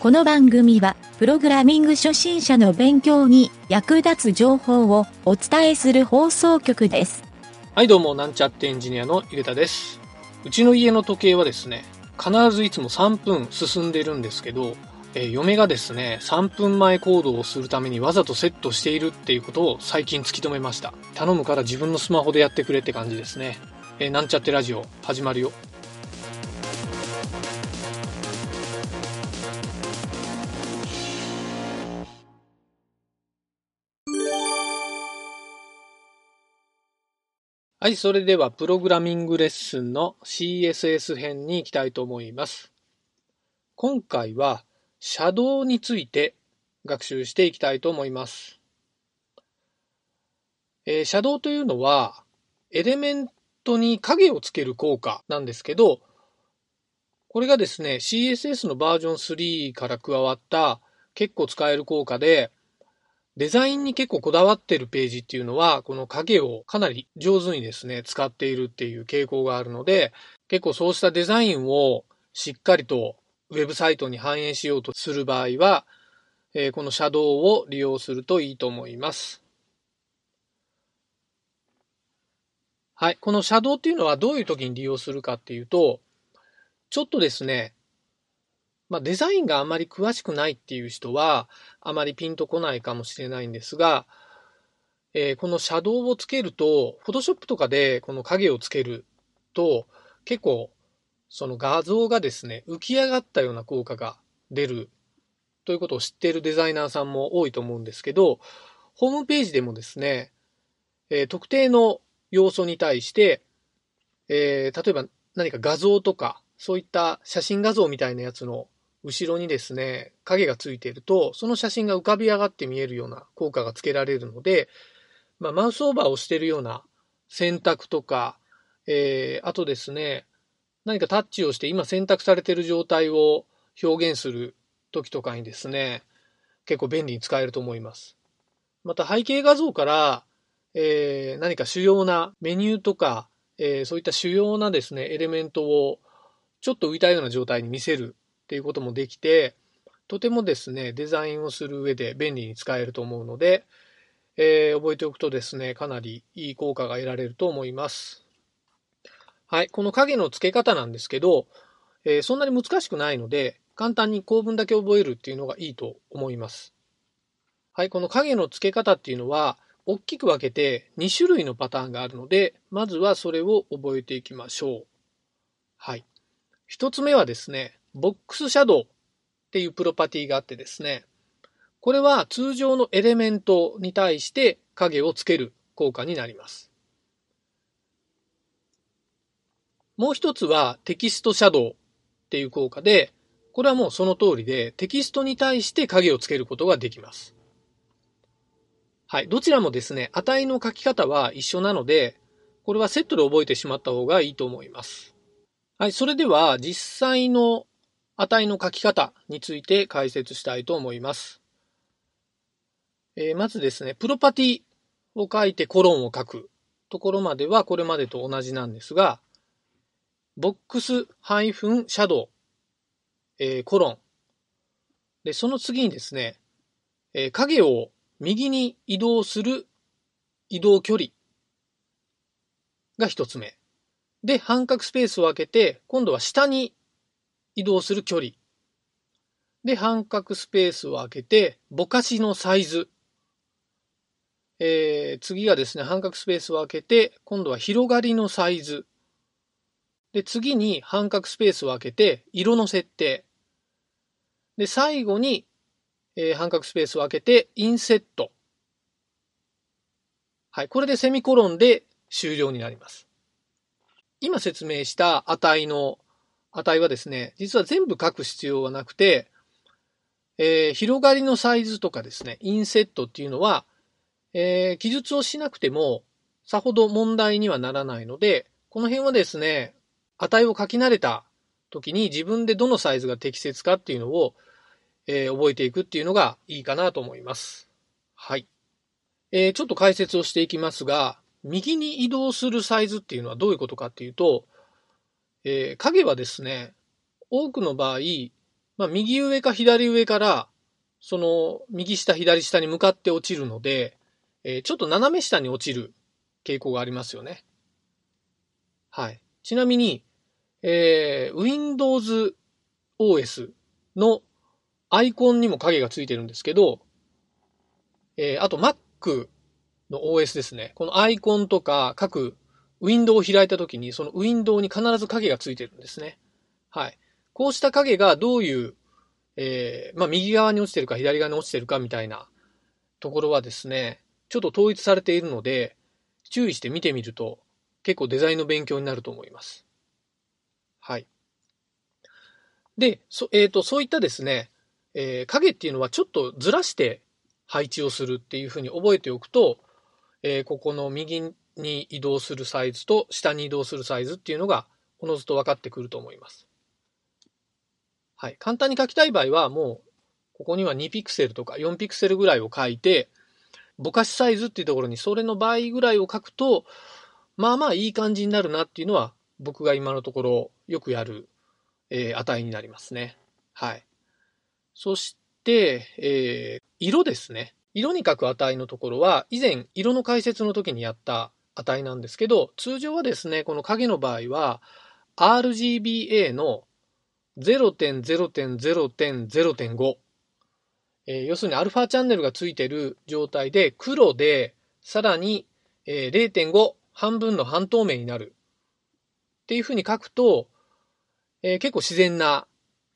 この番組は、プログラミング初心者の勉強に役立つ情報をお伝えする放送局です。はい、どうも、なんちゃってエンジニアのゆげたです。うちの家の時計はですね、必ずいつも3分進んでるんですけど、えー嫁がですね、3分前行動をするためにわざとセットしているっていうことを最近突き止めました。頼むから自分のスマホでやってくれって感じですね。えーなんちゃってラジオ、始まるよ。はい、それではプログラミングレッスンの CSS 編に行きたいと思います。今回は、シャドウについて学習していきたいと思います。えーシャドウというのは、エレメントに影をつける効果なんですけど、これがですね、CSS のバージョン3から加わった結構使える効果で、デザインに結構こだわってるページっていうのは、この影をかなり上手にですね、使っているっていう傾向があるので、結構そうしたデザインをしっかりとウェブサイトに反映しようとする場合は、えこのシャドウを利用するといいと思います。はい。このシャドウっていうのはどういう時に利用するかっていうと、ちょっとですね、まあデザインがあまり詳しくないっていう人は、あまりピンとこないかもしれないんですが、えーこのシャドウをつけると、フォトショップとかでこの影をつけると、結構その画像がですね、浮き上がったような効果が出るということを知っているデザイナーさんも多いと思うんですけど、ホームページでもですね、えー特定の要素に対して、えー例えば何か画像とか、そういった写真画像みたいなやつの後ろにですね、影がついていると、その写真が浮かび上がって見えるような効果がつけられるので、まあ、マウスオーバーをしているような選択とか、えーあとですね、何かタッチをして今選択されている状態を表現する時とかにですね、結構便利に使えると思います。また背景画像から、えー何か主要なメニューとか、えーそういった主要なですね、エレメントをちょっと浮いたような状態に見せるっていうこともできて、とてもですね、デザインをする上で便利に使えると思うので、えー覚えておくとですね、かなりいい効果が得られると思います。はい、この影の付け方なんですけど、えーそんなに難しくないので、簡単に構文だけ覚えるっていうのがいいと思います。はい、この影の付け方っていうのは、大きく分けて2種類のパターンがあるので、まずはそれを覚えていきましょう。はい。一つ目はですね、ボックスシャドウっていうプロパティがあってですね、これは通常のエレメントに対して影をつける効果になります。もう一つはテキストシャドウっていう効果で、これはもうその通りでテキストに対して影をつけることができます。はい。どちらもですね、値の書き方は一緒なので、これはセットで覚えてしまった方がいいと思います。はい。それでは実際の値の書き方について解説したいと思います。えーまずですね、プロパティを書いてコロンを書くところまではこれまでと同じなんですが、ボックスハイフンシャドウ、えーコロン。で、その次にですね、えー影を右に移動する移動距離が一つ目。で、半角スペースを空けて、今度は下に移動する距離。で、半角スペースを空けて、ぼかしのサイズ。えー次がですね、半角スペースを空けて、今度は広がりのサイズ。で、次に半角スペースを空けて、色の設定。で、最後に、えー半角スペースを空けて、インセット。はい。これでセミコロンで終了になります。今説明した値の値はですね、実は全部書く必要はなくて、えー広がりのサイズとかですね、インセットっていうのは、えー記述をしなくてもさほど問題にはならないので、この辺はですね、値を書き慣れた時に自分でどのサイズが適切かっていうのを、えー覚えていくっていうのがいいかなと思います。はい。えーちょっと解説をしていきますが、右に移動するサイズっていうのはどういうことかっていうと、えー影はですね、多くの場合、まあ、右上か左上から、その、右下、左下に向かって落ちるので、えー、ちょっと斜め下に落ちる傾向がありますよね。はい。ちなみに、えー、Windows OS のアイコンにも影がついてるんですけど、えー、あと Mac の OS ですね。このアイコンとか各ウィンドウを開いたときに、そのウィンドウに必ず影がついてるんですね。はい。こうした影がどういう、えー、まあ、右側に落ちてるか左側に落ちてるかみたいなところはですね、ちょっと統一されているので、注意して見てみると結構デザインの勉強になると思います。はい。で、そ、えっ、ー、と、そういったですね、えー、影っていうのはちょっとずらして配置をするっていうふうに覚えておくと、えー、ここの右に移動するサイズと下に移動するサイズっていうのが、おのずと分かってくると思います。はい。簡単に書きたい場合は、もう、ここには2ピクセルとか4ピクセルぐらいを書いて、ぼかしサイズっていうところにそれの倍ぐらいを書くと、まあまあいい感じになるなっていうのは、僕が今のところよくやる、えー、値になりますね。はい。そして、えー、色ですね。色に書く値のところは、以前、色の解説の時にやった値なんですけど、通常はですね、この影の場合は、RGBA の0.0.0.0.5、えー、要するにアルファチャンネルがついてる状態で、黒で、さらに、えー、0.5、半分の半透明になる。っていうふうに書くと、えー、結構自然な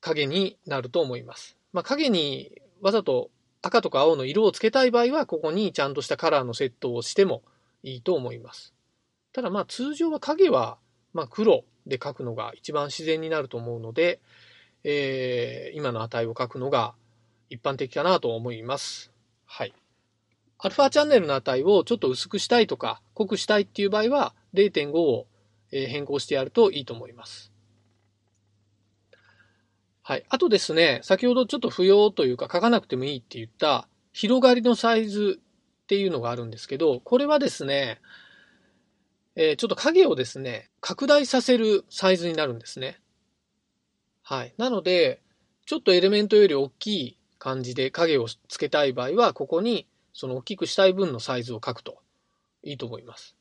影になると思います。まあ、影にわざと赤とか青の色をつけたい場合は、ここにちゃんとしたカラーのセットをしてもいいと思います。ただまあ通常は影はま黒で書くのが一番自然になると思うので、えー、今の値を書くのが一般的かなと思います。はい。アルファチャンネルの値をちょっと薄くしたいとか濃くしたいっていう場合は0.5を変更してやるといいと思います。はい。あとですね、先ほどちょっと不要というか書かなくてもいいって言った広がりのサイズっていうのがあるんですけど、これはですね、えー、ちょっと影をですね、拡大させるサイズになるんですね。はい。なので、ちょっとエレメントより大きい感じで影をつけたい場合は、ここにその大きくしたい分のサイズを書くといいと思います。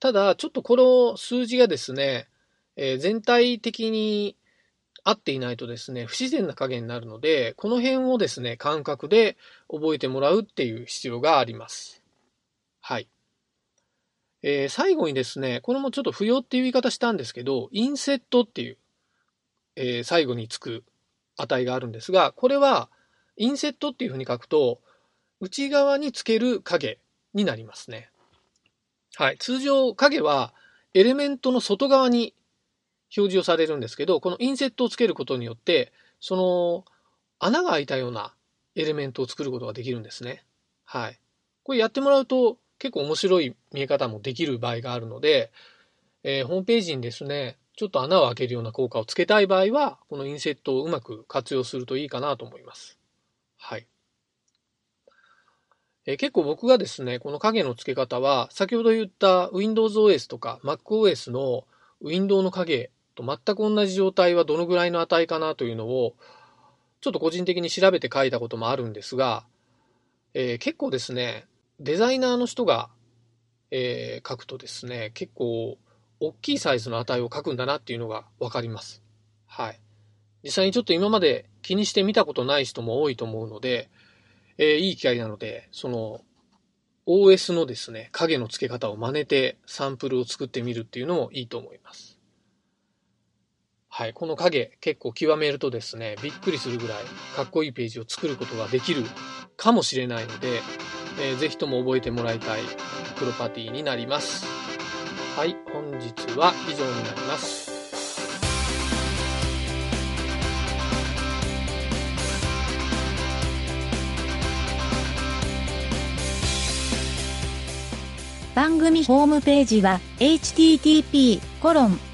ただ、ちょっとこの数字がですね、えー、全体的に合っていないとですね、不自然な加減になるので、この辺をですね、感覚で覚えてもらうっていう必要があります。はい。えー、最後にですね、これもちょっと不要っていう言い方したんですけど、インセットっていう、えー、最後につく値があるんですが、これは、インセットっていうふうに書くと、内側につける影になりますね。はい。通常、影は、エレメントの外側に表示をされるんですけど、このインセットをつけることによって、その穴が開いたようなエレメントを作ることができるんですね。はい。これやってもらうと結構面白い見え方もできる場合があるので、えー、ホームページにですね、ちょっと穴を開けるような効果をつけたい場合は、このインセットをうまく活用するといいかなと思います。はい。えー、結構僕がですね、この影の付け方は、先ほど言った Windows OS とか MacOS のウィンドウの影と全く同じ状態はどのぐらいの値かなというのを、ちょっと個人的に調べて書いたこともあるんですが、えー、結構ですね、デザイナーの人が、えー、書くとですね、結構大きいサイズの値を書くんだなっていうのがわかります。はい。実際にちょっと今まで気にしてみたことない人も多いと思うので、えー、いい機会なので、その OS のですね、影の付け方を真似てサンプルを作ってみるっていうのもいいと思います。はい、この影結構極めるとですね、びっくりするぐらいかっこいいページを作ることができるかもしれないので、えー、ぜひとも覚えてもらいたいプロパティになります。はい、本日は以上になります。番組ホームページは http コロン